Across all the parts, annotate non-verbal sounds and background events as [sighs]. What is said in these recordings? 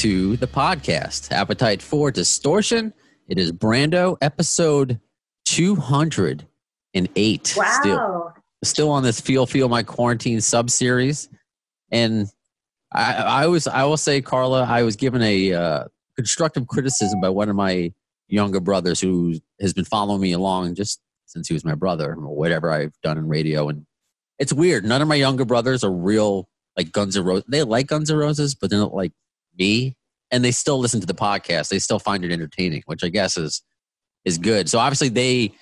To the podcast, Appetite for Distortion. It is Brando episode 208. Still, Wow. still on this Feel Feel My Quarantine sub series. And I, I was, I will say, Carla, I was given a uh, constructive criticism by one of my younger brothers who has been following me along just since he was my brother, or whatever I've done in radio. And it's weird. None of my younger brothers are real like Guns N' Roses. They like Guns N' Roses, but they're not like me. And they still listen to the podcast. They still find it entertaining, which I guess is is good. So obviously they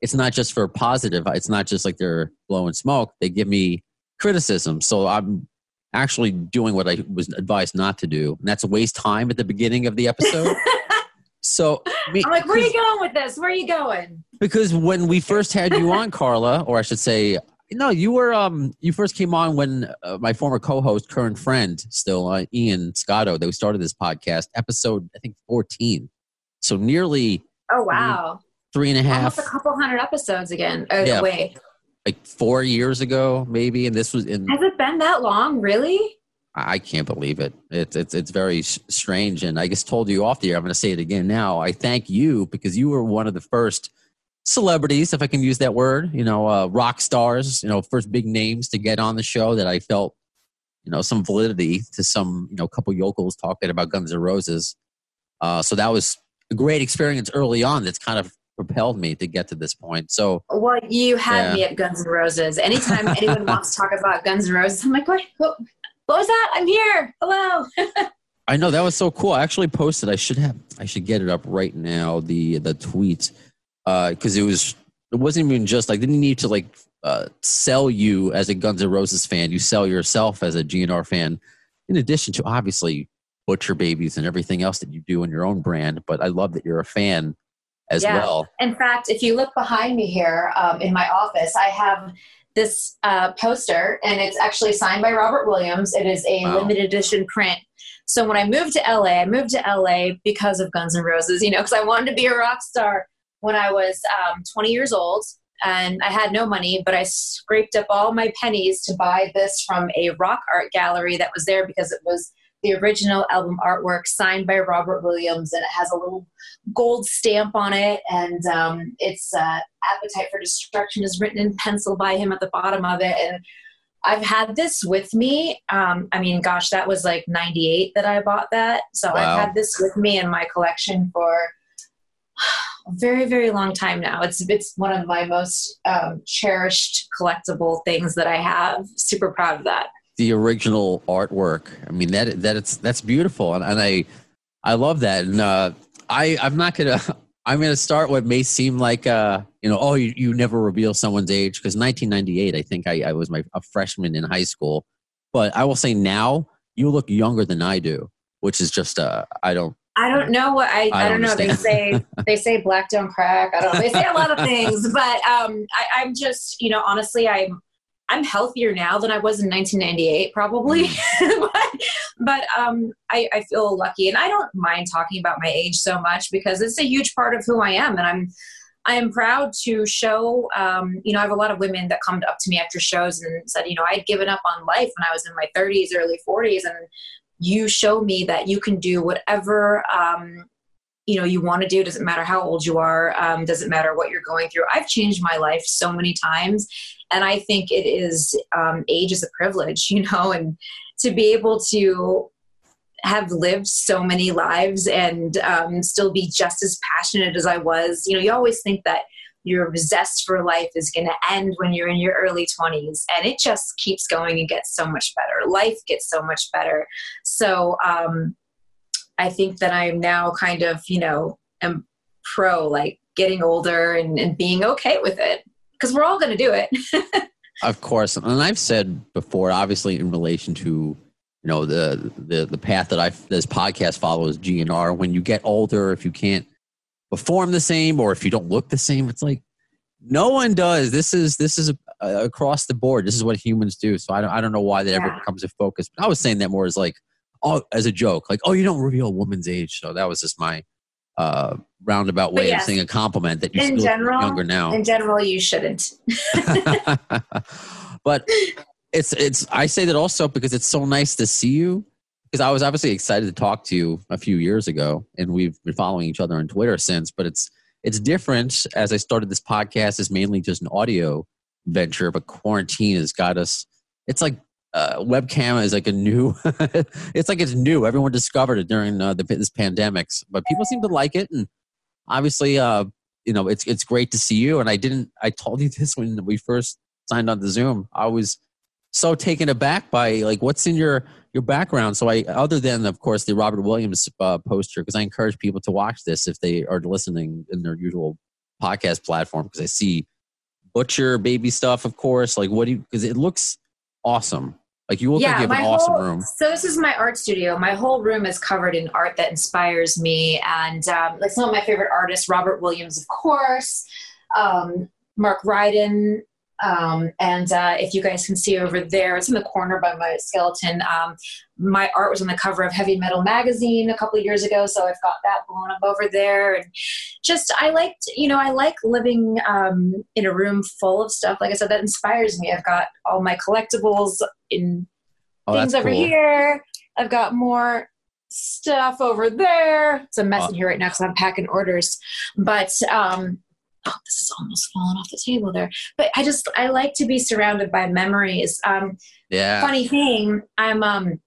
it's not just for positive. It's not just like they're blowing smoke. They give me criticism. So I'm actually doing what I was advised not to do. And that's waste time at the beginning of the episode. [laughs] so me, I'm like, where are you going with this? Where are you going? because when we first had you on carla or i should say no you were um you first came on when uh, my former co-host current friend still uh, ian scotto they started this podcast episode i think 14 so nearly Oh wow. three and a half Almost a couple hundred episodes again. Oh Yeah. wait. like four years ago maybe and this was in Has it been that long? Really? I can't believe it. It's it's it's very strange, and I just told you off the air. I'm going to say it again now. I thank you because you were one of the first celebrities, if I can use that word. You know, uh, rock stars. You know, first big names to get on the show that I felt, you know, some validity to some you know couple yokels talking about Guns N' Roses. Uh, so that was a great experience early on. That's kind of propelled me to get to this point. So Well, you had Yeah. me at Guns N' Roses. Anytime anyone [laughs] wants to talk about Guns N' Roses, I'm like, what? What, what was that? I'm here. Hello. [laughs] I know that was so cool. I actually posted. I should have. I should get it up right now. The the tweet because it was. It wasn't even just like didn't need to like uh, sell you as a Guns N' Roses fan. You sell yourself as a GNR fan. In addition to obviously Butcher Babies and everything else that you do in your own brand. But I love that you're a fan as Yeah. well. In fact, if you look behind me here um, in my office, I have this uh, poster, and it's actually signed by Robert Williams. It is a Wow. limited edition print. So when I moved to LA, I moved to LA because of Guns N' Roses, you know, because I wanted to be a rock star when I was um, 20 years old. And I had no money, but I scraped up all my pennies to buy this from a rock art gallery that was there because it was the original album artwork signed by Robert Williams, and it has a little gold stamp on it, and um, it's uh, "Appetite for Destruction" is written in pencil by him at the bottom of it, and I've had this with me. Um, I mean, gosh, that was like '98 that I bought that, so Wow. I've had this with me in my collection for very, very long time now. It's it's one of my most um, cherished collectible things that I have. Super proud of that. the original artwork. I mean that that it's that's beautiful, and, and I I love that. And uh, I I'm not gonna [laughs] I'm gonna start what may seem like uh you know oh you, you never reveal someone's age because 1998 I think I, I was my a freshman in high school, but I will say now you look younger than I do, which is just uh I don't I don't know what I, I I, don't know. They say [laughs] they say black don't crack. I don't know. They say a lot of things, [laughs] but um, I, I'm just you know honestly I'm I'm healthier now than I was in 1998 probably, [laughs] but, but um, I, I feel lucky and I don't mind talking about my age so much because it's a huge part of who I am and I'm I am proud to show, um, you know, I have a lot of women that come up to me after shows and said, you know, I'd given up on life when I was in my 30s, early 40s, and you show me that you can do whatever, um, you know, you want to do. Doesn't matter how old you are. Um, doesn't matter what you're going through. I've changed my life so many times, and I think it is um, age is a privilege, you know, and to be able to have lived so many lives and um, still be just as passionate as I was. You know, you always think that your zest for life is going to end when you're in your early 20s, and it just keeps going and gets so much better. Life gets so much better. So um, I think that I'm now kind of, you know, am pro like getting older and, and being okay with it. because we're all going to do it. [laughs] Of course, and I've said before, obviously in relation to you know the the the path that I this podcast follows GNR. When you get older, if you can't perform the same or if you don't look the same, it's like no one does. This is this is uh, across the board. This is what humans do. So I don't I don't know why that ever Yeah. becomes a focus. But I was saying that more as like oh as a joke, like oh you don't reveal a woman's age. So that was just my uh roundabout way yes, of saying a compliment that you in general- younger now. In general, you shouldn't. [laughs] but it's it's I say that also because it's so nice to see you because I was obviously excited to talk to you a few years ago and we've been following each other on Twitter since but it's it's different as I started this podcast. Is mainly just an audio venture but quarantine has got us it's like uh, webcam is like a new [laughs] it's like it's new. Everyone discovered it during uh, the this pandemics but people seem to like it and obviously uh you know it's it's great to see you and I didn't I told you [laughs] this when we first signed on to Zoom. I was so taken aback by like what's in your your background? So i other than of course the robert williams uh, poster because i encourage people to watch this if they are listening in their usual podcast platform because i see butcher baby stuff of course. Like what do you because it looks awesome. Like you look like you have an awesome whole, room. So this is my art studio. My whole room is covered in art that inspires me, and um, like some of my favorite artists: Robert Williams, of course, um, Mark Ryden, um, and uh, if you guys can see over there, it's in the corner by my skeleton. Um, my art was on the cover of Heavy Metal magazine a couple of years ago, so I've got that blown up over there. And just I liked, you know, I like living um, in a room full of stuff. Like I said, that inspires me. I've got all my collectibles in oh things over cool here. I've got more stuff over there. It's a mess Uh, in here right now because I'm packing orders. But um, oh, this is almost falling off the table there. But I just I like to be surrounded by memories. Um, yeah funny thing, I'm um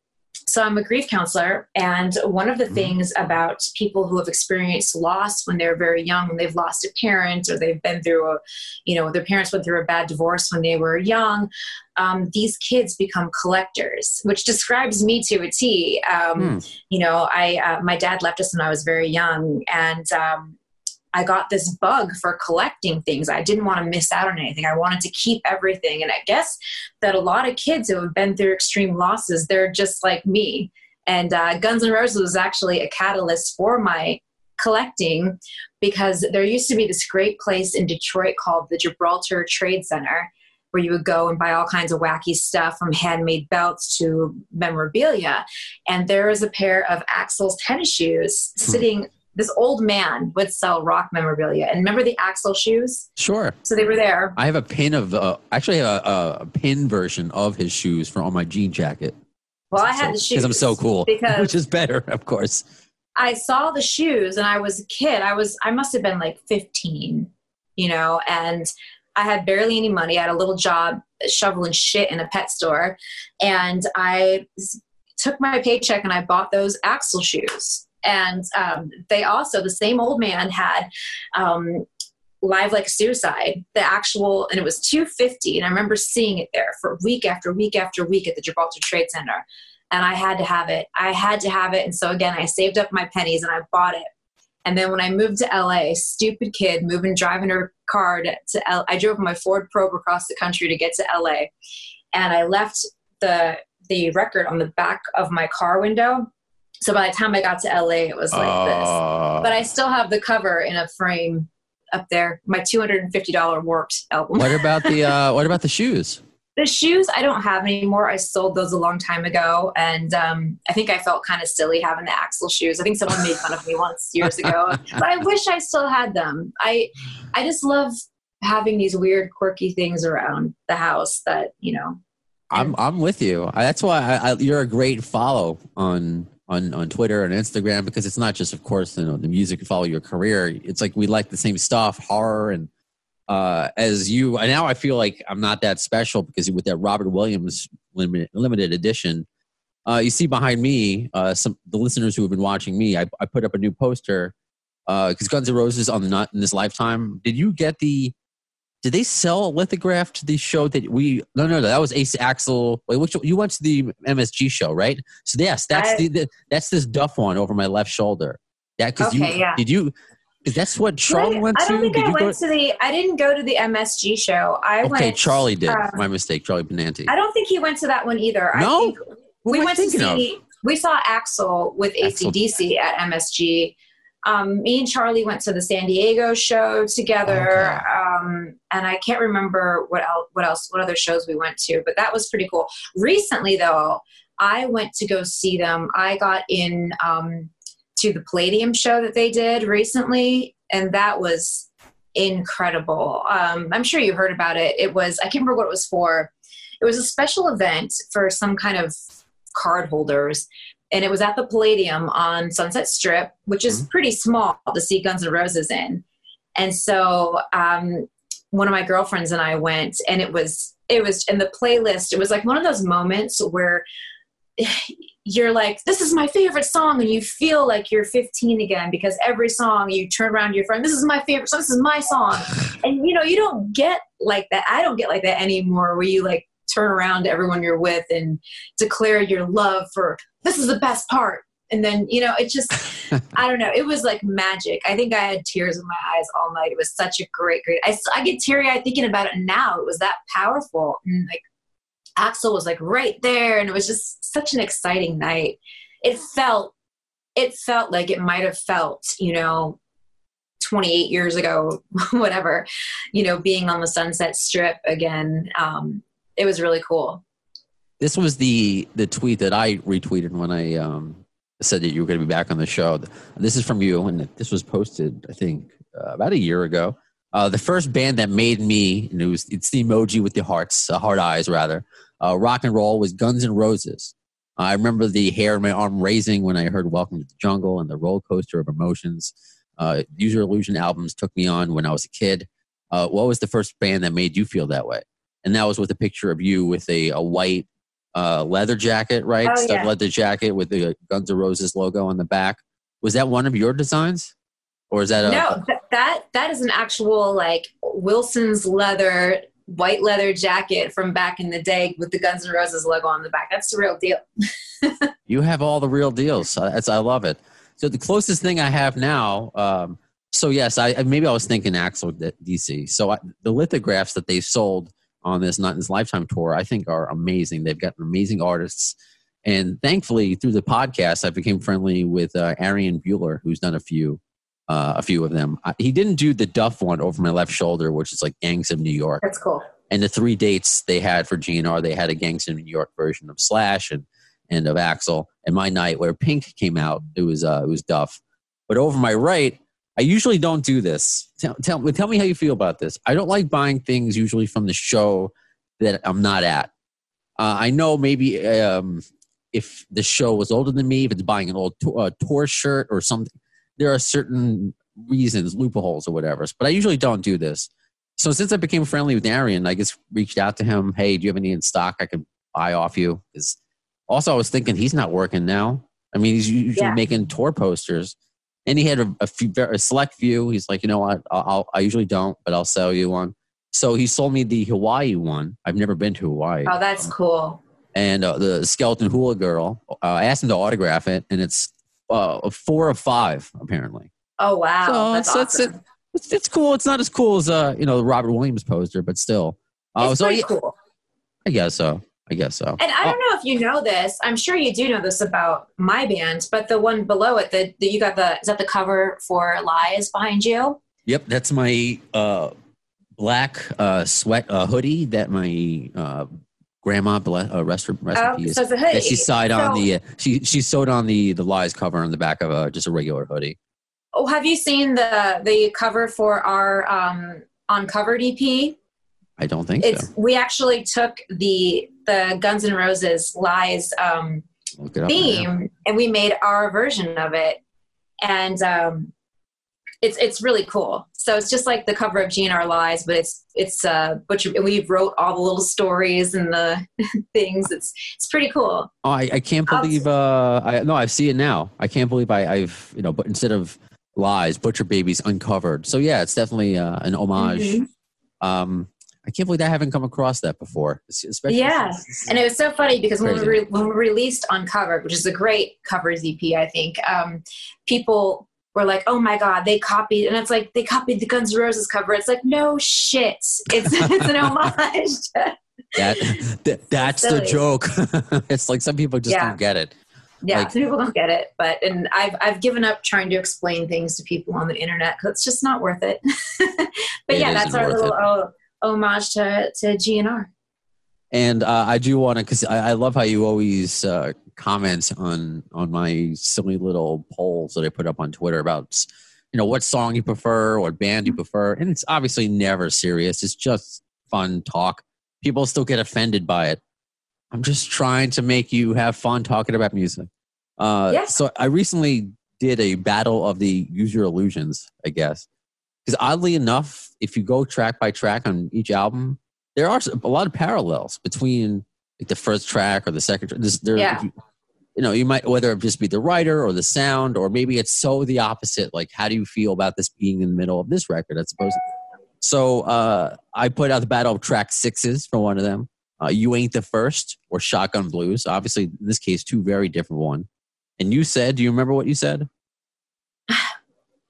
so I'm a grief counselor, and one of the Mhm. things about people who have experienced loss when they're very young, when they've lost a parent or they've been through a, you know, their parents went through a bad divorce when they were young, um, these kids become collectors, which describes me to a T. Um, Hmm. You know, I uh, my dad left us when I was very young, and um, I got this bug for collecting things. I didn't want to miss out on anything. I wanted to keep everything. And I guess that a lot of kids who have been through extreme losses, they're just like me. And uh, Guns N' Roses was actually a catalyst for my collecting because there used to be this great place in Detroit called the Gibraltar Trade Center where you would go and buy all kinds of wacky stuff from handmade belts to memorabilia. And there was a pair of Axl's tennis shoes sitting. This old man would sell rock memorabilia. And remember the Axl shoes? sure So they were there. i have a pin of uh, actually a, a, a pin version of his shoes for on my jean jacket Well, I had the shoes. because i'm so cool [laughs] because- which is better of course I saw the shoes and I was a kid. I was I must have been like 15, you know, and I had barely any money. I had a little job shoveling shit in a pet store and I took my paycheck and I bought those Axl shoes. And um, they also the same old man had um, live like suicide the actual and it was 250 and i remember seeing it there for week after week after week at the gibraltar trade center and I had to have it. I had to have it. And so again, I saved up my pennies and I bought it. And then when I moved to LA, stupid kid moving, driving her car to, to L- I drove my Ford Probe across the country to get to LA. And I left the, the record on the back of my car window. So by the time I got to LA, it was like this. Uh, But I still have the cover in a frame up there. My $250 Warped album. what about the uh what about the shoes [laughs] The shoes I don't have anymore. I sold those a long time ago, and um, I think I felt kind of silly having the Axl shoes. I think someone made fun of me once years ago, [laughs] but I wish I still had them. I I just love having these weird, quirky things around the house that you know. I'm I'm with you. That's why I, I, you're a great follow on on on Twitter and Instagram because it's not just, of course, you know, the music and follow your career. It's like we like the same stuff, horror and uh, as you. And now I feel like I'm not that special because with that Robert Williams limited limited edition. Uh, you see behind me, uh, some the listeners who have been watching me. I, I put up a new poster because Guns N' Roses on the not in this lifetime. Did you get the? Did they sell a lithograph to the show that we? No, no, no. That was Ace Axel. Wait, which you went to the MSG show, right? So yes, that's I- the, the that's this Duff one over my left shoulder. That because Okay, you yeah. did you? Is that's what Charlie went to? I don't think Did I went to the. I didn't go to the MSG show. I okay, went. Charlie did. uh, My mistake. Charlie Benante. I don't think he went to that one either. I No? we went to thinking of? see. We saw Axel with Axl. ACDC at MSG. Um, me and Charlie went to the San Diego show together, Okay. um, and I can't remember what else, what else, what other shows we went to, but that was pretty cool. Recently, though, I went to go see them. I got in um, to the Palladium show that they did recently, and that was incredible. Um, I'm sure you heard about it. It was I can't remember what it was for. It was a special event for some kind of card holders, and it was at the Palladium on Sunset Strip, which is pretty small to see Guns N' Roses in. And so um, one of my girlfriends and I went, and it was it was in the playlist. It was like one of those moments where [sighs] you're like, this is my favorite song, and you feel like you're 15 again because every song you turn around to your friend, this is my favorite song, this is my song. [sighs] And you know, you don't get like that. I don't get like that anymore where you like turn around to everyone you're with and declare your love for this is the best part. And then, you know, it just, [laughs] I don't know. It was like magic. I think I had tears in my eyes all night. It was such a great, great. I, I get teary eyed thinking about it now. It was that powerful. And like Axl was like right there. And it was just such an exciting night. It felt, it felt like it might have felt, you know, 28 years ago, [laughs] whatever, you know, being on the Sunset Strip again. Um, it was really cool. This was the the tweet that I retweeted when I um, said that you were going to be back on the show. This is from you, and this was posted, I think, uh, about a year ago. Uh, the first band that made me, and it was it's the emoji with the hearts, uh, heart eyes rather, uh, rock and roll was Guns N' Roses. I remember the hair in my arm raising when I heard "Welcome to the Jungle" and the roller coaster of emotions. Uh, Use Your Illusion albums took me on when I was a kid. Uh, what was the first band that made you feel that way? And that was with a picture of you with a, a white uh, leather jacket, right? Oh, Stud yeah. leather jacket with the Guns N' Roses logo on the back. Was that one of your designs, or is that a, no, th- that that is an actual like Wilson's leather white leather jacket from back in the day with the Guns N' Roses logo on the back. That's the real deal. [laughs] You have all the real deals. That's I love it. So the closest thing I have now. Um, so yes, I I- maybe I was thinking Axel DC. So I, the lithographs that they sold on this Not in This Lifetime tour, I think are amazing. They've got amazing artists, and thankfully through the podcast, I became friendly with uh, Arian Bueller, who's done a few. Uh, a few of them. I, he didn't do the Duff one over my left shoulder, which is like Gangs of New York. That's cool. and the three dates they had for GNR, they had a Gangs of New York version of Slash and and of Axl. And my night where Pink came out, it was uh, it was Duff. But over my right, I usually don't do this. Tell, tell tell me how you feel about this. I don't like buying things usually from the show that I'm not at. Uh, I know maybe um, if the show was older than me, if it's buying an old to- uh, tour shirt or something, there are certain reasons, loopholes or whatever. But I usually don't do this. So since I became friendly with Arian, I just reached out to him. Hey, do you have any in stock I can buy off you? 'Cause also, I was thinking he's not working now. I mean, he's usually Yeah. making tour posters, and he had a, a few, a select few. He's like, you know what? I'll, I'll, I usually don't, but I'll sell you one. So he sold me the Hawaii one. I've never been to Hawaii, Oh, that's cool. and uh, the Skeleton Hula Girl. Uh, I asked him to autograph it, and it's uh, four of five apparently. Oh wow, So that's awesome. It's, it's cool. It's not as cool as uh, you know the Robert Williams poster, but still. Uh, it's so pretty yeah, cool. I guess so. I guess so. And I Oh, don't know if you know this. I'm sure you do know this about my band, but the one below it, the, the you got the is that the cover for Lies behind you? Yep, that's my uh, black uh, sweat uh, hoodie that my uh, grandma ble- uh, rest, rest Oh, so it's a hoodie. that she sewed on So- the uh, she she sewed on the the lies cover on the back of a just a regular hoodie. Oh, have you seen the the cover for our um, uncovered EP? I don't think It's so. we actually took the the Guns N' Roses Lies um, theme and we made our version of it, and um, it's it's really cool. So it's just like the cover of GNR Lies, but it's it's uh, Butcher. and We wrote all the little stories and the [laughs] things. It's it's pretty cool. Oh, I, I can't believe. Uh, I no, I see it now. I can't believe I, I've you know, but instead of lies, butcher babies uncovered. So yeah, it's definitely uh, an homage. Mhm. Um, I can't believe I haven't come across that before. Especially Yeah. And it was so funny because when we, re- when we released Uncovered, which is a great covers EP, I think, um, people were like, "Oh my god, they copied," and it's like they copied the Guns N' Roses cover. It's like, no shit, it's [laughs] it's an homage. That, that [laughs] that's the joke. [laughs] it's like some people just Yeah. don't get it. yeah, Like- some people don't get it, but and I've I've given up trying to explain things to people on the internet because it's just not worth it. but It yeah, that's our little it. oh, homage to to GNR. And uh, I do want to, because I, I love how you always uh, comment on on my silly little polls that I put up on Twitter about, you know, what song you prefer, what band you prefer, and it's obviously never serious. It's just fun talk. People still get offended by it. I'm just trying to make you have fun talking about music. Uh, Yeah. So I recently did a battle of the Use Your Illusions, I guess, because oddly enough, if you go track by track on each album, there are a lot of parallels between like the first track or the second track. This, there, Yeah. you, you know, you might whether it just be the writer or the sound, or maybe it's so the opposite. Like, how do you feel about this being in the middle of this record as opposed? So uh, I put out the battle of track sixes for one of them. Uh, you ain't the first or Shotgun Blues. Obviously, in this case, two very different one. And you said, do you remember what you said? [sighs] [sighs]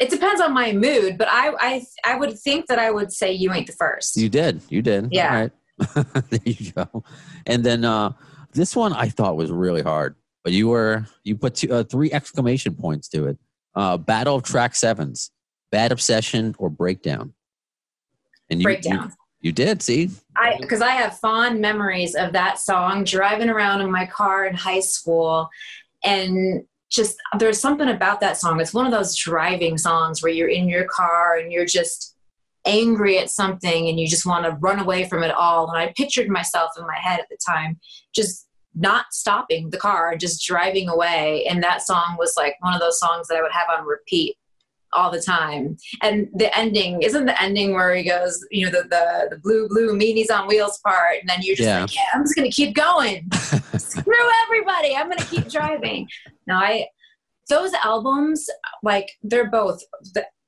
It depends on my mood, but I I I would think that I would say you ain't the first. You did. You did. Yeah. All right. [laughs] there you go. And then uh, this one I thought was really hard, but you were you put two, uh, three exclamation points to it. Uh, Battle of Track Sevens, Bad Obsession or Breakdown. And you, Breakdown. You, you did. See, I because I have fond memories of that song driving around in my car in high school and just there's something about that song. It's one of those driving songs where you're in your car and you're just angry at something and you just want to run away from it all. And I pictured myself in my head at the time just not stopping the car, just driving away. And that song was like one of those songs that I would have on repeat all the time. And the ending isn't the ending where he goes, you know, the the, the blue blue meanies on wheels part, and then you're just Yeah. like, yeah, I'm just gonna keep going. [laughs] Screw everybody, I'm gonna keep driving. No, I those albums like they're both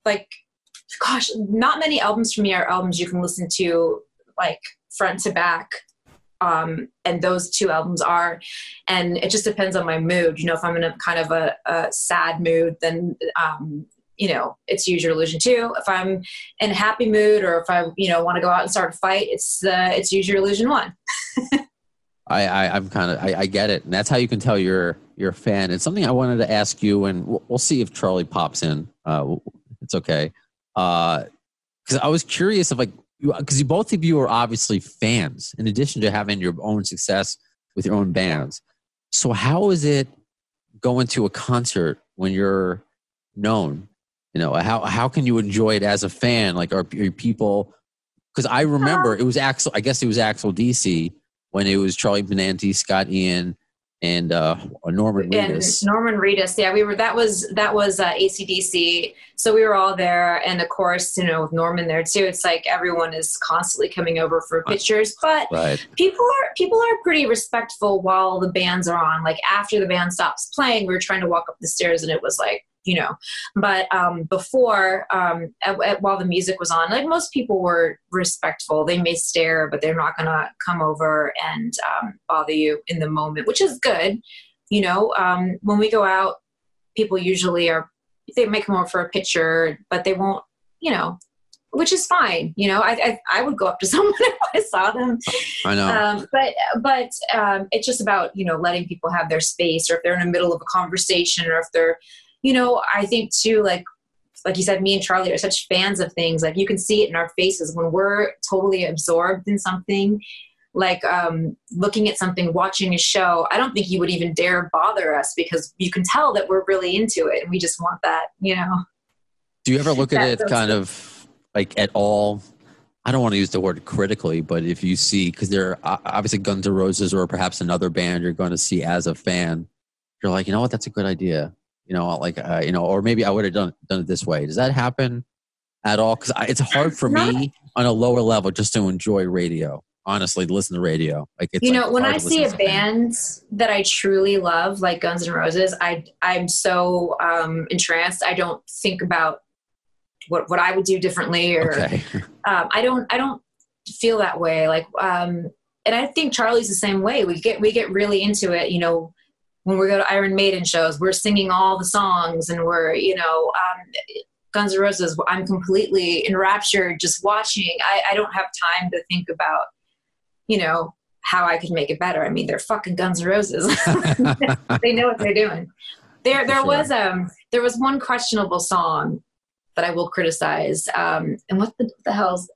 like gosh, not many albums for me are albums you can listen to like front to back. Um, and those two albums are, and it just depends on my mood. You know, if I'm in a kind of a, a sad mood, then um, you know it's Use Your Illusion too. If I'm in a happy mood, or if I you know want to go out and start a fight, it's uh, it's Use Your Illusion one. [laughs] I, I I'm kind of I, I get it, and that's how you can tell you're you're a fan. It's something I wanted to ask you, and we'll, we'll see if Charlie pops in. Uh, it's okay, because I was curious of like because you both of you are obviously fans, in addition to having your own success with your own bands. So how is it going to a concert when you're known? You know, how how can you enjoy it as a fan? Like, are, are people? Because I remember it was Axl. I guess it was Axel DC when it was Charlie Benante, Scott Ian, and uh, Norman and Norman Reedus. Yeah, we were. That was that was uh, ACDC. So we were all there, and of course, you know, with Norman there too. It's like everyone is constantly coming over for pictures, but Right. people are people are pretty respectful while the bands are on. Like after the band stops playing, we were trying to walk up the stairs, and it was like you know. But um, before, um, at, at- while the music was on, like most people were respectful. They may stare, but they're not gonna come over and um, bother you in the moment, which is good. You know, um, when we go out, people usually are they may come over for a picture, but they won't. You know. Which is fine, you know. I, I I would go up to [laughs] someone if I saw them, I know. um, but but um, it's just about you know letting people have their space, or if they're in the middle of a conversation, or if they're, you know, I think too like like you said, me and Charlie are such fans of things. Like you can see it in our faces when we're totally absorbed in something. Like um, looking at something, watching a show. I don't think you would even dare bother us because you can tell that we're really into it, and we just want that, you know. Do you ever look at it kind of like at all? I don't want to use the word critically, but if you see, because they're uh, obviously Guns N' Roses or perhaps another band you're going to see as a fan, you're like, you know what, that's a good idea. You know, like, uh, you know, or maybe I would have done done it this way. Does that happen at all? Because it's hard for Not- me on a lower level just to enjoy radio. Honestly, to listen to radio, like it's you like know when i see a band that i truly love like guns N' roses i i'm so um entranced i don't think about what what i would do differently or Okay, [laughs] um, i don't i don't feel that way like um and i think charlie's the same way we get we get really into it you know when we go to Iron Maiden shows, we're singing all the songs and we're, you know, um, Guns N' Roses, I'm completely enraptured just watching. I, I don't have time to think about, you know, how I could make it better. I mean, they're fucking Guns N' Roses. [laughs] they know what they're doing. There, there Sure. was um, there was one questionable song that I will criticize. Um, and what the, the hell's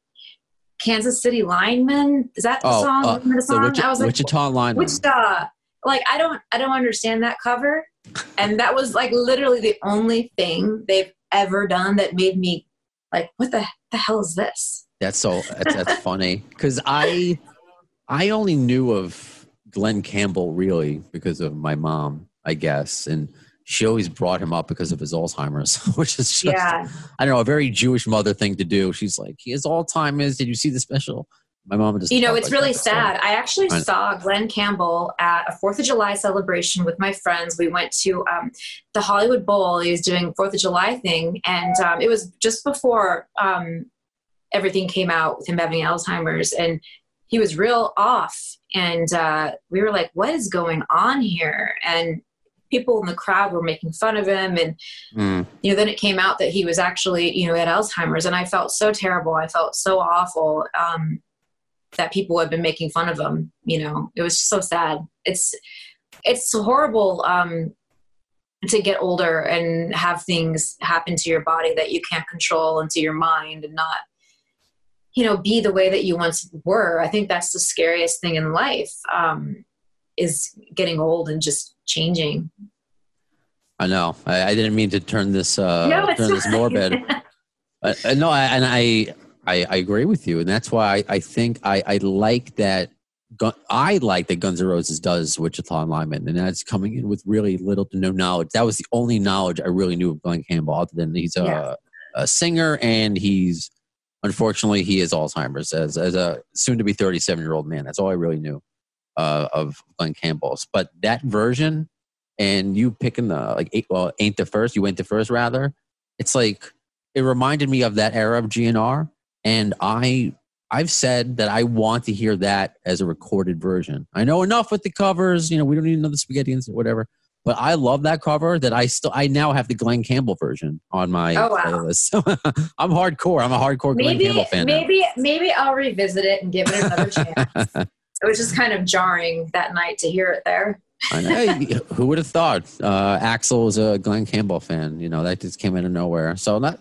Kansas City Lineman? Is that the Oh, song? uh, the song? Wichita, I was like, Wichita lineman. Wichita. Like I don't I don't understand that cover. And that was like literally the only thing they've ever done that made me like, what the the hell is this? That's so that's, that's funny because I I only knew of Glen Campbell really because of my mom, I guess, and she always brought him up because of his Alzheimer's, [laughs] which is just Yeah. I don't know a very Jewish mother thing to do. She's like, he has Alzheimer's. Did you see the special? My mom just You know, it's like really sad. I actually I- saw Glen Campbell at a Fourth of July celebration with my friends. We went to um, the Hollywood Bowl. He was doing Fourth of July thing, and um, it was just before um, everything came out with him having Alzheimer's, and he was real off. And uh, we were like, "What is going on here?" And people in the crowd were making fun of him, and Mm, you know, then it came out that he was actually, you know, had Alzheimer's, and I felt so terrible. I felt so awful um, that people have been making fun of him. You know, it was so sad. It's it's horrible um, to get older and have things happen to your body that you can't control and to your mind, and not, you know, be the way that you once were. I think that's the scariest thing in life um, is getting old and just changing. I know. I, I didn't mean to turn this uh, no, turn this morbid. [laughs] Uh, uh, no, I, and I, I I agree with you, and that's why I, I think I, I like that. Gun, I like that Guns N' Roses does Wichita Lineman, and that's coming in with really little to no knowledge. That was the only knowledge I really knew of Glen Campbell, other than he's a, Yeah. a singer and he's unfortunately he has Alzheimer's as as a soon to be thirty seven year old man. That's all I really knew uh, of Glen Campbell's. But that version, and you picking the like eight, well ain't the first, you went the first rather. It's like it reminded me of that era of GNR, and I I've said that I want to hear that as a recorded version. I know enough with the covers, you know, we don't need another spaghetti and whatever. But I love that cover that I still I now have the Glen Campbell version on my Oh, wow. playlist. [laughs] I'm hardcore. I'm a hardcore Glen maybe Campbell fan. now. maybe maybe I'll revisit it and give it another [laughs] chance. It was just kind of jarring that night to hear it there. I know. Hey, [laughs] Who would have thought? Uh, Axl was a Glen Campbell fan. You know, that just came out of nowhere. So not,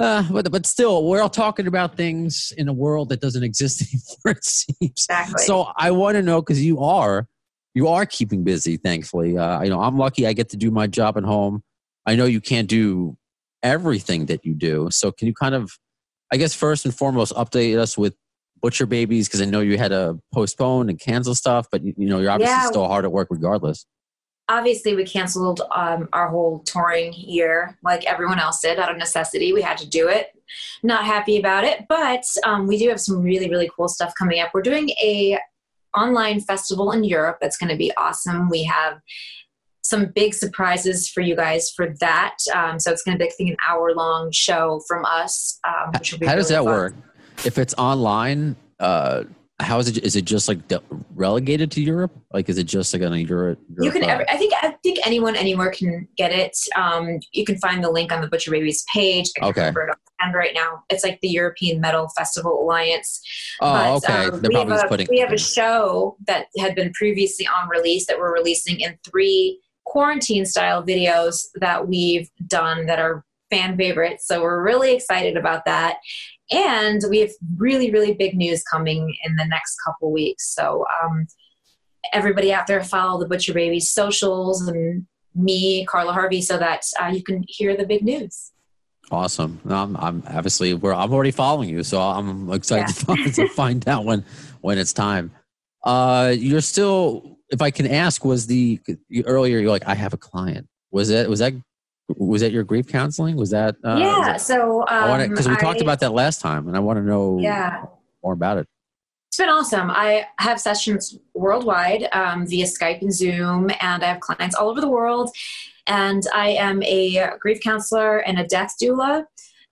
uh, but but still, we're all talking about things in a world that doesn't exist [laughs] anymore. It seems. Exactly. So I want to know because you are you are keeping busy. Thankfully, uh, you know I'm lucky. I get to do my job at home. I know you can't do everything that you do. So can you kind of, I guess, first and foremost, update us with Butcher Babies because I know you had to postpone and cancel stuff, but you you know you're obviously Yeah. still hard at work regardless. Obviously, we canceled um, our whole touring year like everyone else did out of necessity. We had to do it. Not happy about it, but um, we do have some really really cool stuff coming up. We're doing a online festival in Europe that's going to be awesome. We have some big surprises for you guys for that. Um, so it's going to be think, an hour long show from us. Um, which will be How does that fun. work? If it's online, uh, how is it? Is it just like de- relegated to Europe? Like, is it just like on a Europe? You can. uh, Ever, I think. I think anyone anywhere can get it. Um, you can find the link on the Butcher Babies page. I Okay. remember it offhand right now. It's like the European Metal Festival Alliance. oh, But, okay. um, They're we, have just a, putting. we have a show that had been previously on release that we're releasing in three quarantine style videos that we've done that are fan favorites. So we're really excited about that. And we have really, really big news coming in the next couple weeks. So um, everybody out there follow the Butcher Babies socials and me, Carla Harvey, so that uh, you can hear the big news. Awesome. I'm, I'm obviously we're I'm already following you, so I'm excited to, find, to [laughs] find out when when it's time. Uh, you're still, if I can ask, was the earlier you're like I have a client. Was that was that was that your grief counseling? Was that uh, yeah. was So that- I want um, because we talked about that last time, and I want to know Yeah. more about it. It's been awesome. I have sessions worldwide um, via Skype and Zoom, and I have clients all over the world. And I am a grief counselor and a death doula.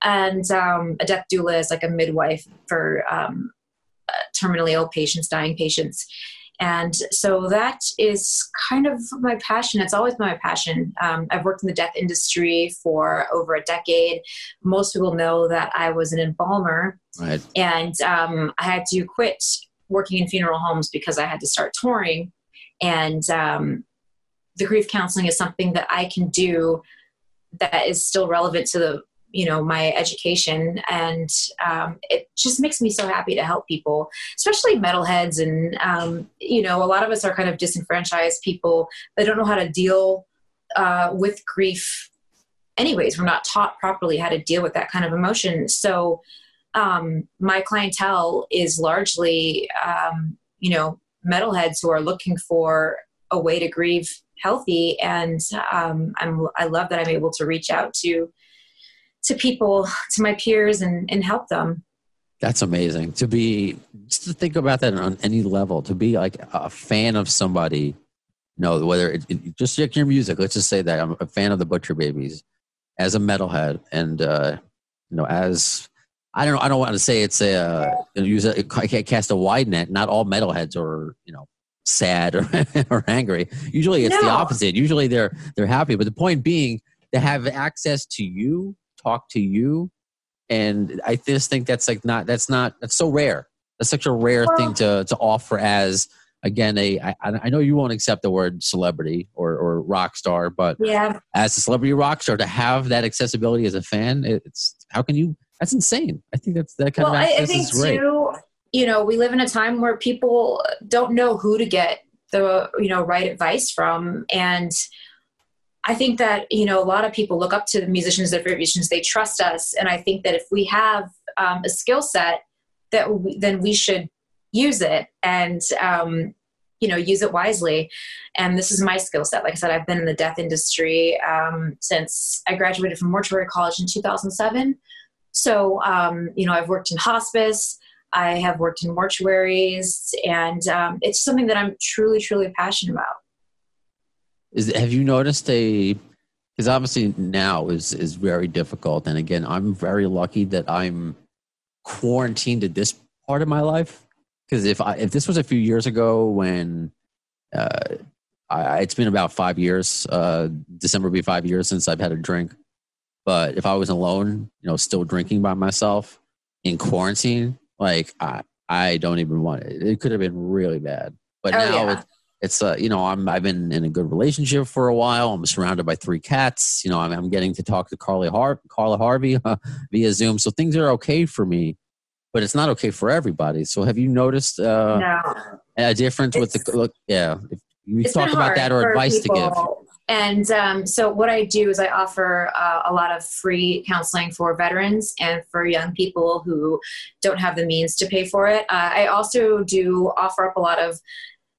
And um, a death doula is like a midwife for um, uh, terminally ill patients, dying patients. And so that is kind of my passion. It's always been my passion. Um, I've worked in the death industry for over a decade. Most people know that I was an embalmer, Right. and um, I had to quit working in funeral homes because I had to start touring. And um, the grief counseling is something that I can do that is still relevant to the you know my education. And um, it just makes me so happy to help people especially metalheads. And um, you know a lot of us are kind of disenfranchised people that don't know how to deal uh, with grief anyways. We're not taught properly how to deal with that kind of emotion. So um, my clientele is largely um, you know metalheads who are looking for a way to grieve healthy. And um, I'm, i love that i'm able to reach out to to people to my peers and, and help them That's amazing to be just to think about that on any level. To be like a fan of somebody, you know, whether it, it, just like your music. Let's just say that I'm a fan of the Butcher Babies as a metalhead, and uh, you know, as I don't know, I don't want to say it's a uh, use a I can't cast a wide net. Not all metalheads are you know sad or, [laughs] or angry. Usually, it's the opposite. Usually, they're they're happy. But the point being, to have access to you, talk to you, and I just think that's like not that's not that's so rare. That's such a rare Well- thing to to offer as again a I, I know you won't accept the word celebrity or or rock star, but yeah as a celebrity rock star to have that accessibility as a fan it's how can you? That's insane. I think that's that kind well of I, I access think is great. too you know we live in a time where people don't know who to get the you know right advice from and I think that you know a lot of people look up to the musicians, their favorite musicians. They trust us, and I think that if we have um, a skill set, that we, then we should use it and um, you know use it wisely. And this is my skill set. Like I said, I've been in the death industry um, since I graduated from mortuary college in 2007. So um, you know I've worked in hospice. I have worked in mortuaries, and um, it's something that I'm truly, truly passionate about. Is have you noticed a? Because obviously now is is very difficult, and again, I'm very lucky that I'm quarantined at this part of my life. Because if I if this was a few years ago when uh, I, it's been about five years, uh, December will be five years since I've had a drink. But if I was alone, you know, still drinking by myself in quarantine, like I I don't even want it. It could have been really bad. But Oh, now yeah. It, it's uh, you know I'm I've been in a good relationship for a while. I'm surrounded by three cats. You know I'm, I'm getting to talk to Carly Har- Carla Harvey uh, [laughs] via Zoom, so things are okay for me. But it's not okay for everybody. So have you noticed uh, no. a difference with the look? Yeah, if you talk about that or advice to give. And um, so, what I do is I offer uh, a lot of free counseling for veterans and for young people who don't have the means to pay for it. Uh, I also do offer up a lot of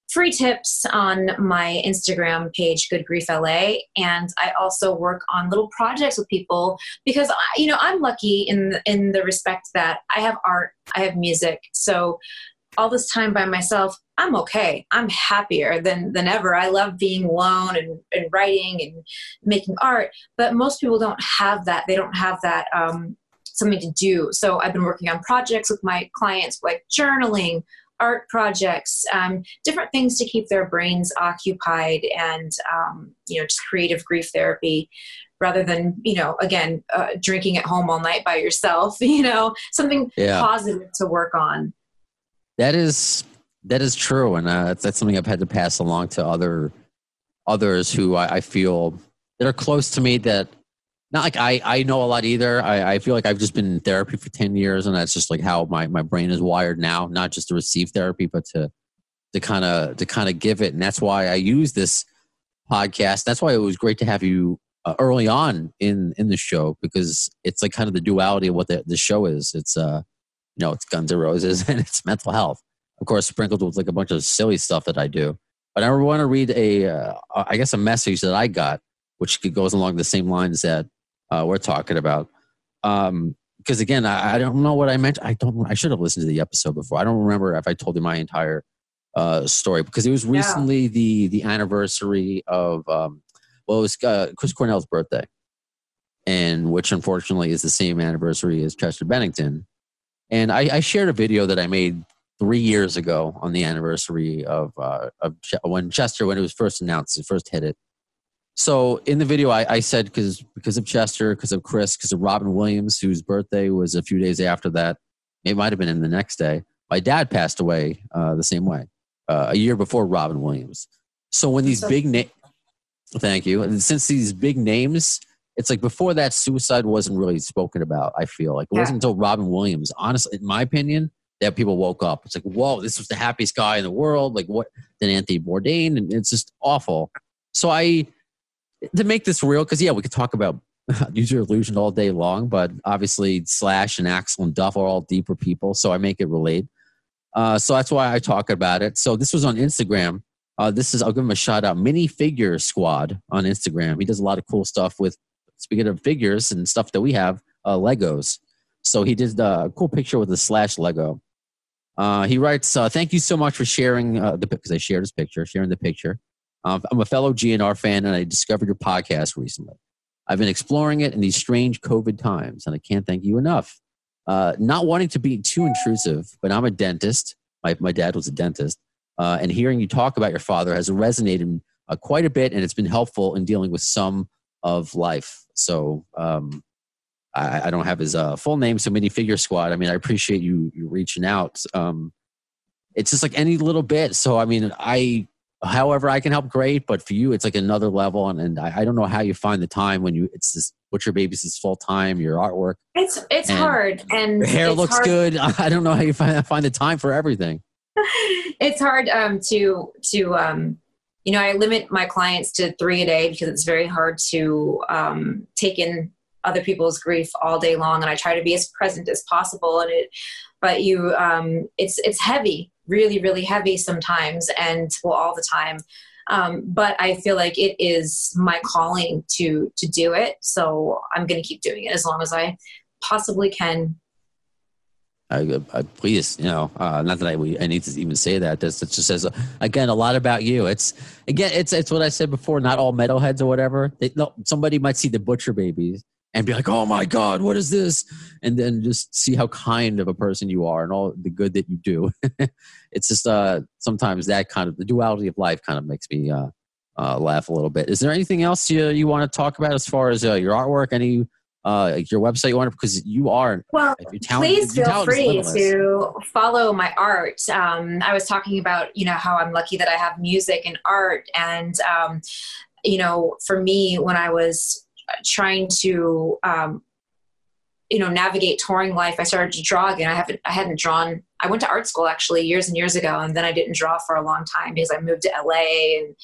free tips on my Instagram page, Good Grief LA, and I also work on little projects with people because I, you know I'm lucky in in the respect that I have art, I have music, so all this time by myself, I'm okay. I'm happier than than ever. I love being alone and, and writing and making art. But most people don't have that. They don't have that um, something to do. So I've been working on projects with my clients, like journaling, art projects, um, different things to keep their brains occupied, and um, you know, just creative grief therapy. Rather than you know, again, uh, drinking at home all night by yourself, [laughs] you know, something Yeah. positive to work on. That is that is true, and uh, that's, something I've had to pass along to other others who I, I feel that are close to me. That not like I I know a lot either. I, I feel like I've just been in therapy for ten years, and that's just like how my my brain is wired now. Not just to receive therapy, but to to kind of to kind of give it, and that's why I use this podcast. That's why it was great to have you uh, early on in in the show because it's like kind of the duality of what the, the show is. It's uh you know, it's Guns N' Roses [laughs] and it's mental health. Of course, sprinkled with like a bunch of silly stuff that I do. But I want to read a, uh, I guess, a message that I got, which goes along the same lines that uh, we're talking about. Um, because again, I, I don't know what I meant. I don't. I should have listened to the episode before. I don't remember if I told you my entire uh, story because it was Yeah. recently the the anniversary of um, well, it was uh, Chris Cornell's birthday, and which unfortunately is the same anniversary as Chester Bennington. And I, I shared a video that I made three years ago on the anniversary of uh, of Ch- when Chester when it was first announced, it first hit it. So in the video, I, I said because because of Chester, because of Chris, because of Robin Williams, whose birthday was a few days after that. It might have been in the next day. My dad passed away uh, the same way, uh, a year before Robin Williams. So when these big names, thank you, and since these big names, it's like before that, suicide wasn't really spoken about. I feel like it Yeah. wasn't until Robin Williams, honestly, in my opinion, that people woke up. It's like, whoa, this was the happiest guy in the world. Like what? Then Anthony Bourdain, and it's just awful. So I to make this real, because yeah, we could talk about [laughs] Use Your Illusion all day long, but obviously Slash and Axl and Duff are all deeper people, so I make it relate. Uh, so that's why I talk about it. So this was on Instagram. Uh, this is I'll give him a shout out. Mini Figure Squad on Instagram. He does a lot of cool stuff with speaking of figures and stuff that we have, uh, Legos. So he did a cool picture with a Slash Lego. Uh, he writes, uh, "Thank you so much for sharing uh, the because I shared his picture, sharing the picture. Um, I'm a fellow GNR fan, and I discovered your podcast recently. I've been exploring it in these strange COVID times, and I can't thank you enough. Uh, not wanting to be too intrusive, but I'm a dentist. My, my dad was a dentist. Uh, and hearing you talk about your father has resonated uh, quite a bit, and it's been helpful in dealing with some of life. So um, I, I don't have his uh, full name, so Mini Figure Squad. I mean, I appreciate you, you reaching out. Um, it's just like any little bit. So, I mean, I however I can help, great. But for you, it's like another level, and, and I, I don't know how you find the time when you it's this Butcher Babies is full time, your artwork, It's it's And hard, and your hair looks hard. good. [laughs] I don't know how you find find the time for everything. [laughs] it's hard um, to to um, you know I limit my clients to three a day because it's very hard to um, take in other people's grief all day long, and I try to be as present as possible. And it, but you, um, it's it's heavy, really, really heavy sometimes, and well, all the time. Um, but I feel like it is my calling to to do it, so I'm going to keep doing it as long as I possibly can. I, I, please, you know, uh, not that I, we- I need to even say that. This just says again a lot about you. It's again, it's it's what I said before. Not all metalheads or whatever. They, no, somebody might see the Butcher Babies and be like, "Oh my God, what is this?" And then just see how kind of a person you are and all the good that you do. [laughs] it's just uh, sometimes that kind of the duality of life kind of makes me uh, uh, laugh a little bit. Is there anything else you you want to talk about as far as uh, your artwork? Any uh, your website you want to because you are Well, please feel free to follow my art um, i was talking about you know how i'm lucky that i have music and art and um, you know for me when i was trying to um, you know navigate touring life i started to draw again i haven't i hadn't drawn i went to art school actually years and years ago and then i didn't draw for a long time because i moved to la and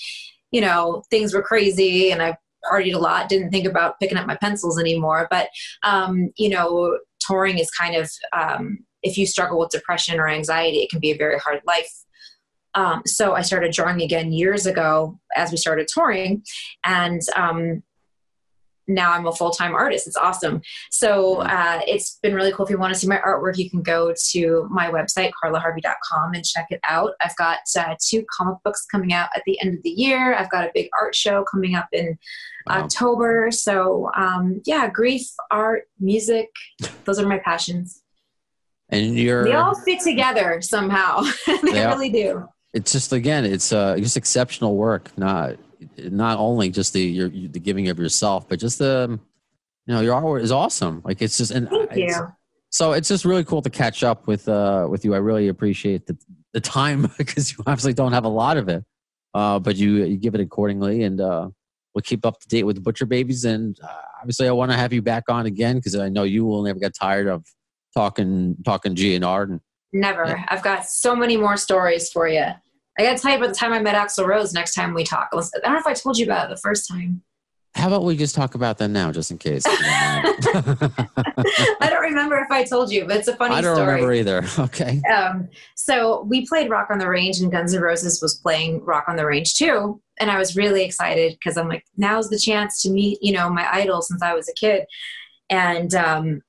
you know things were crazy and i partied a lot didn't think about picking up my pencils anymore. But um, you know touring is kind of um, if you struggle with depression or anxiety it can be a very hard life. Um, so i started drawing again years ago as we started touring and um, now i'm a full-time artist it's awesome so uh, it's been really cool if you want to see my artwork you can go to my website carlaharvey.com and check it out i've got uh, two comic books coming out at the end of the year i've got a big art show coming up in Wow. October. So um, yeah, grief, art, music, [laughs] those are my passions. and you're They all fit together somehow. [laughs] they They all- really do. It's just again it's uh just exceptional work not not only just the your the giving of yourself but just the you know your artwork is awesome like it's just and Thank it's- you. so it's just really cool to catch up with uh with you i really appreciate the the time [laughs] because you obviously don't have a lot of it uh but you you give it accordingly and uh we'll keep up to date with the butcher babies and uh, obviously i want to have you back on again because i know you will never get tired of talking talking gnr and R. Never. Yeah. I've got so many more stories for you. I got to tell you about the time I met Axl Rose next time we talk. I don't know if I told you about it the first time. how about we just talk about that now just in case if you don't mind? [laughs] I don't remember if I told you, but it's a funny I don't story. remember either. [laughs] Okay. um, so we played Rock on the Range, and Guns N' Roses was playing Rock on the Range too. And I was really excited because I'm like, now's the chance to meet, you know, my idol since I was a kid. And um,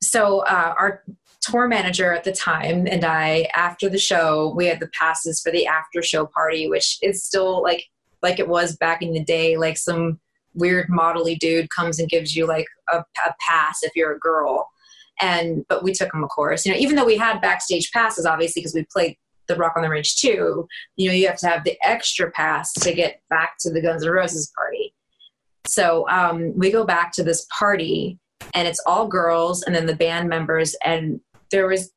so uh, our tour manager at the time and I, after the show, we had the passes for the after show party, which is still like like it was back in the day. Like some weird modelly dude comes and gives you like a, a pass if you're a girl And but we took him, of course. You know, even though we had backstage passes, obviously, because we played the Rock on the Range too. You know, you have to have the extra pass to get back to the Guns N' Roses party. So um, we go back to this party, and it's all girls, and then the band members, and there was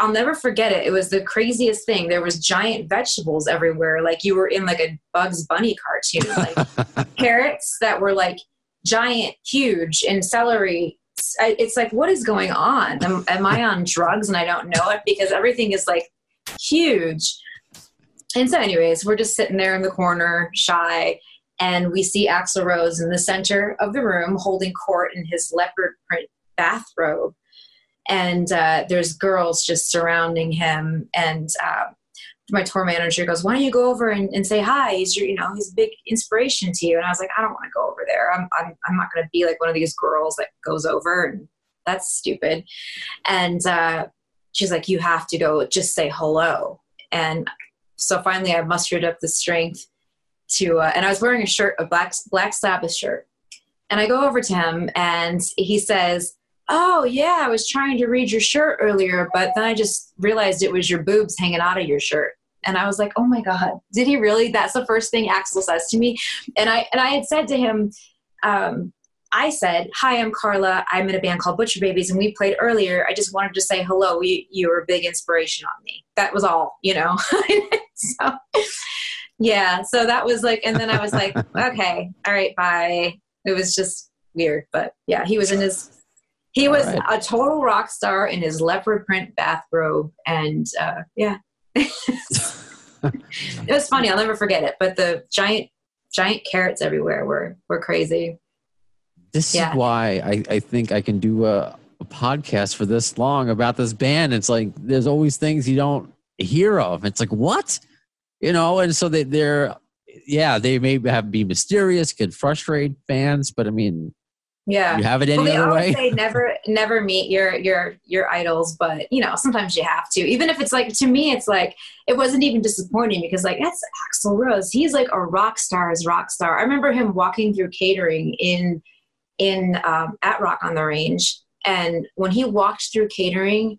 I'll never forget it. It was the craziest thing. There was giant vegetables everywhere, like you were in like a Bugs Bunny cartoon, like [laughs] carrots that were like giant, huge, and celery. It's like, what is going on? Am, am I on drugs and I don't know it because everything is like huge. And so, anyways, we're just sitting there in the corner, shy, and we see Axl Rose in the center of the room holding court in his leopard print bathrobe and uh, there's girls just surrounding him and uh, my tour manager goes why don't you go over and, and, say hi? He's your you know he's a big inspiration to you. And i was like i don't want to go over there. I'm, I'm, I'm not going to be like one of these girls that goes over and that's stupid. And uh, she's like you have to go just say hello. And so finally i mustered up the strength to uh, and i was wearing a shirt a black black sabbath shirt. And i go over to him and he says oh yeah i was trying to read your shirt earlier but then i just realized it was your boobs hanging out of your shirt. And i was like oh my god did he really? That's the first thing Axl says to me. And i and i had said to him um, i said hi i'm carla. I'm in a band called butcher babies and we played earlier. I just wanted to say hello. You, you were a big inspiration on me. That was all you know? [laughs] So yeah so that was like and then i was like [laughs] okay all right bye. It was just weird but yeah he was in his he was right. a total rock star in his leopard print bathrobe, and uh, yeah, [laughs] it was funny. I'll never forget it. But the giant, giant carrots everywhere were were crazy. This yeah. is why I, I think I can do a, a podcast for this long about this band. It's like there's always things you don't hear of. It's like what, you know, and so they, they're yeah they may have be mysterious, could frustrate fans, but I mean yeah. You have it any well, other way? Say never never meet your your your idols, but you know, sometimes you have to. Even if it's like to me it's like it wasn't even disappointing because like that's Axl Rose. He's like a rock star star's rock star. I remember him walking through catering in in um, at Rock on the Range and when he walked through catering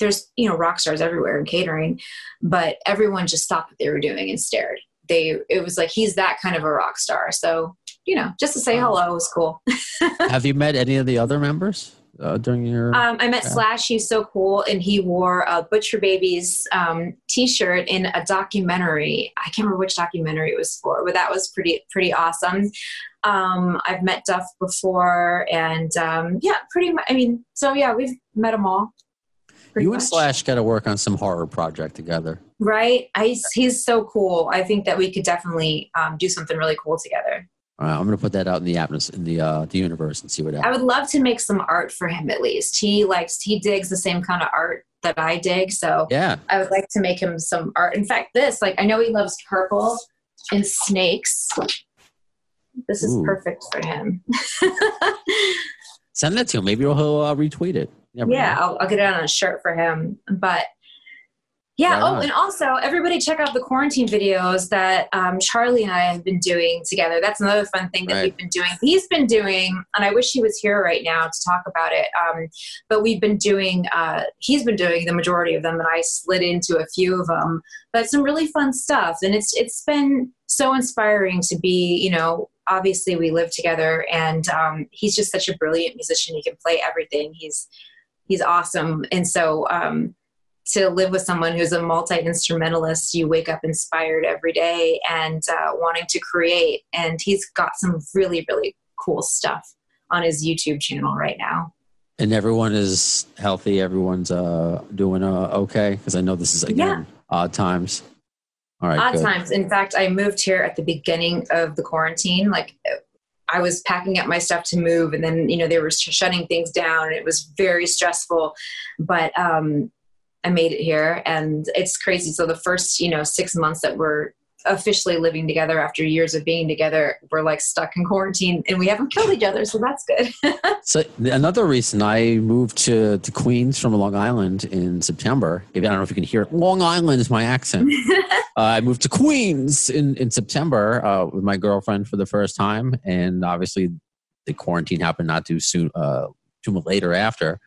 there's you know rock stars everywhere in catering but everyone just stopped what they were doing and stared they it was like he's that kind of a rock star so you know, just to say hello was cool. [laughs] Have you met any of the other members uh, during your? Um, I met Slash. He's so cool, and he wore a Butcher Babies um, T-shirt in a documentary. I can't remember which documentary it was for, but that was pretty pretty awesome. Um, I've met Duff before, and um, yeah, pretty much. I mean, so yeah, we've met them all. You and Slash got to work on some horror project together, right? I, he's so cool. I think that we could definitely um, do something really cool together. All right, I'm going to put that out in the atmosphere, in the uh, the universe, and see what happens. I would love to make some art for him at least. He likes he digs the same kind of art that I dig, so yeah, I would like to make him some art. In fact, this like I know he loves purple and snakes. This is Ooh. perfect for him. [laughs] Send that to him. Maybe he'll uh, retweet it. yeah, I'll, I'll, get it on a shirt for him. But yeah. Oh, and also everybody check out the quarantine videos that um, Charlie and I have been doing together. That's another fun thing that right. we've been doing. He's been doing, and I wish he was here right now to talk about it. Um, but we've been doing, uh, he's been doing the majority of them, and I slid into a few of them. But some really fun stuff, and it's it's been so inspiring to be, you know, obviously we live together, and um, he's just such a brilliant musician. He can play everything. He's he's awesome, and so. To live with someone who's a multi instrumentalist, you wake up inspired every day and uh, wanting to create. And he's got some really, really cool stuff on his YouTube channel right now. And everyone is healthy. Everyone's uh, doing uh, okay because I know this is again yeah. odd times. All right, odd good. times. In fact, I moved here at the beginning of the quarantine. Like I was packing up my stuff to move, and then you know they were shutting things down, it was very stressful. But um, I made it here and it's crazy. So the first, you know, six months that we're officially living together after years of being together, we're like stuck in quarantine and we haven't killed each other. So that's good. [laughs] so another reason I moved to, to Queens from Long Island in September, I don't know if you can hear it. Long Island is my accent. [laughs] uh, I moved to Queens in, in September uh, with my girlfriend for the first time. And obviously the quarantine happened not too soon, uh, too later after.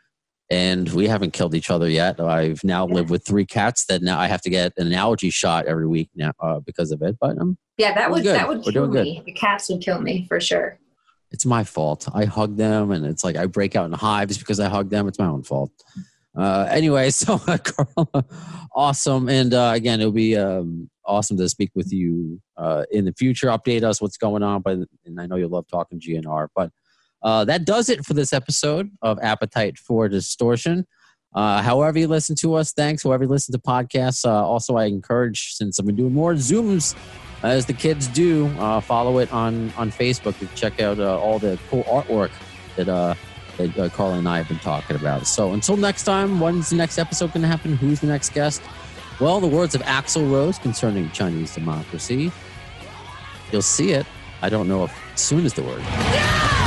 And we haven't killed each other yet. I've now lived with three cats that now I have to get an allergy shot every week now uh, because of it. But um, Yeah, that would good. that would kill me. The cats would kill me for sure. it's my fault. I hug them, and it's like I break out in hives because I hug them. It's my own fault. Uh, anyway, [laughs] so Carla, awesome, and uh, again, it'll be um, awesome to speak with you uh, in the future. Update us what's going on, but and I know you love talking GNR. But uh, that does it for this episode of Appetite for Distortion. Uh, however you listen to us, thanks. Whoever you listen to podcasts, uh, also I encourage since I've been doing more Zooms as the kids do, uh, follow it on on Facebook to check out uh, all the cool artwork that uh, that uh, Carla and I have been talking about. So until next time, when's the next episode going to happen? Who's the next guest? Well, the words of Axl Rose concerning Chinese democracy. You'll see it. I don't know if soon is the word. Thanks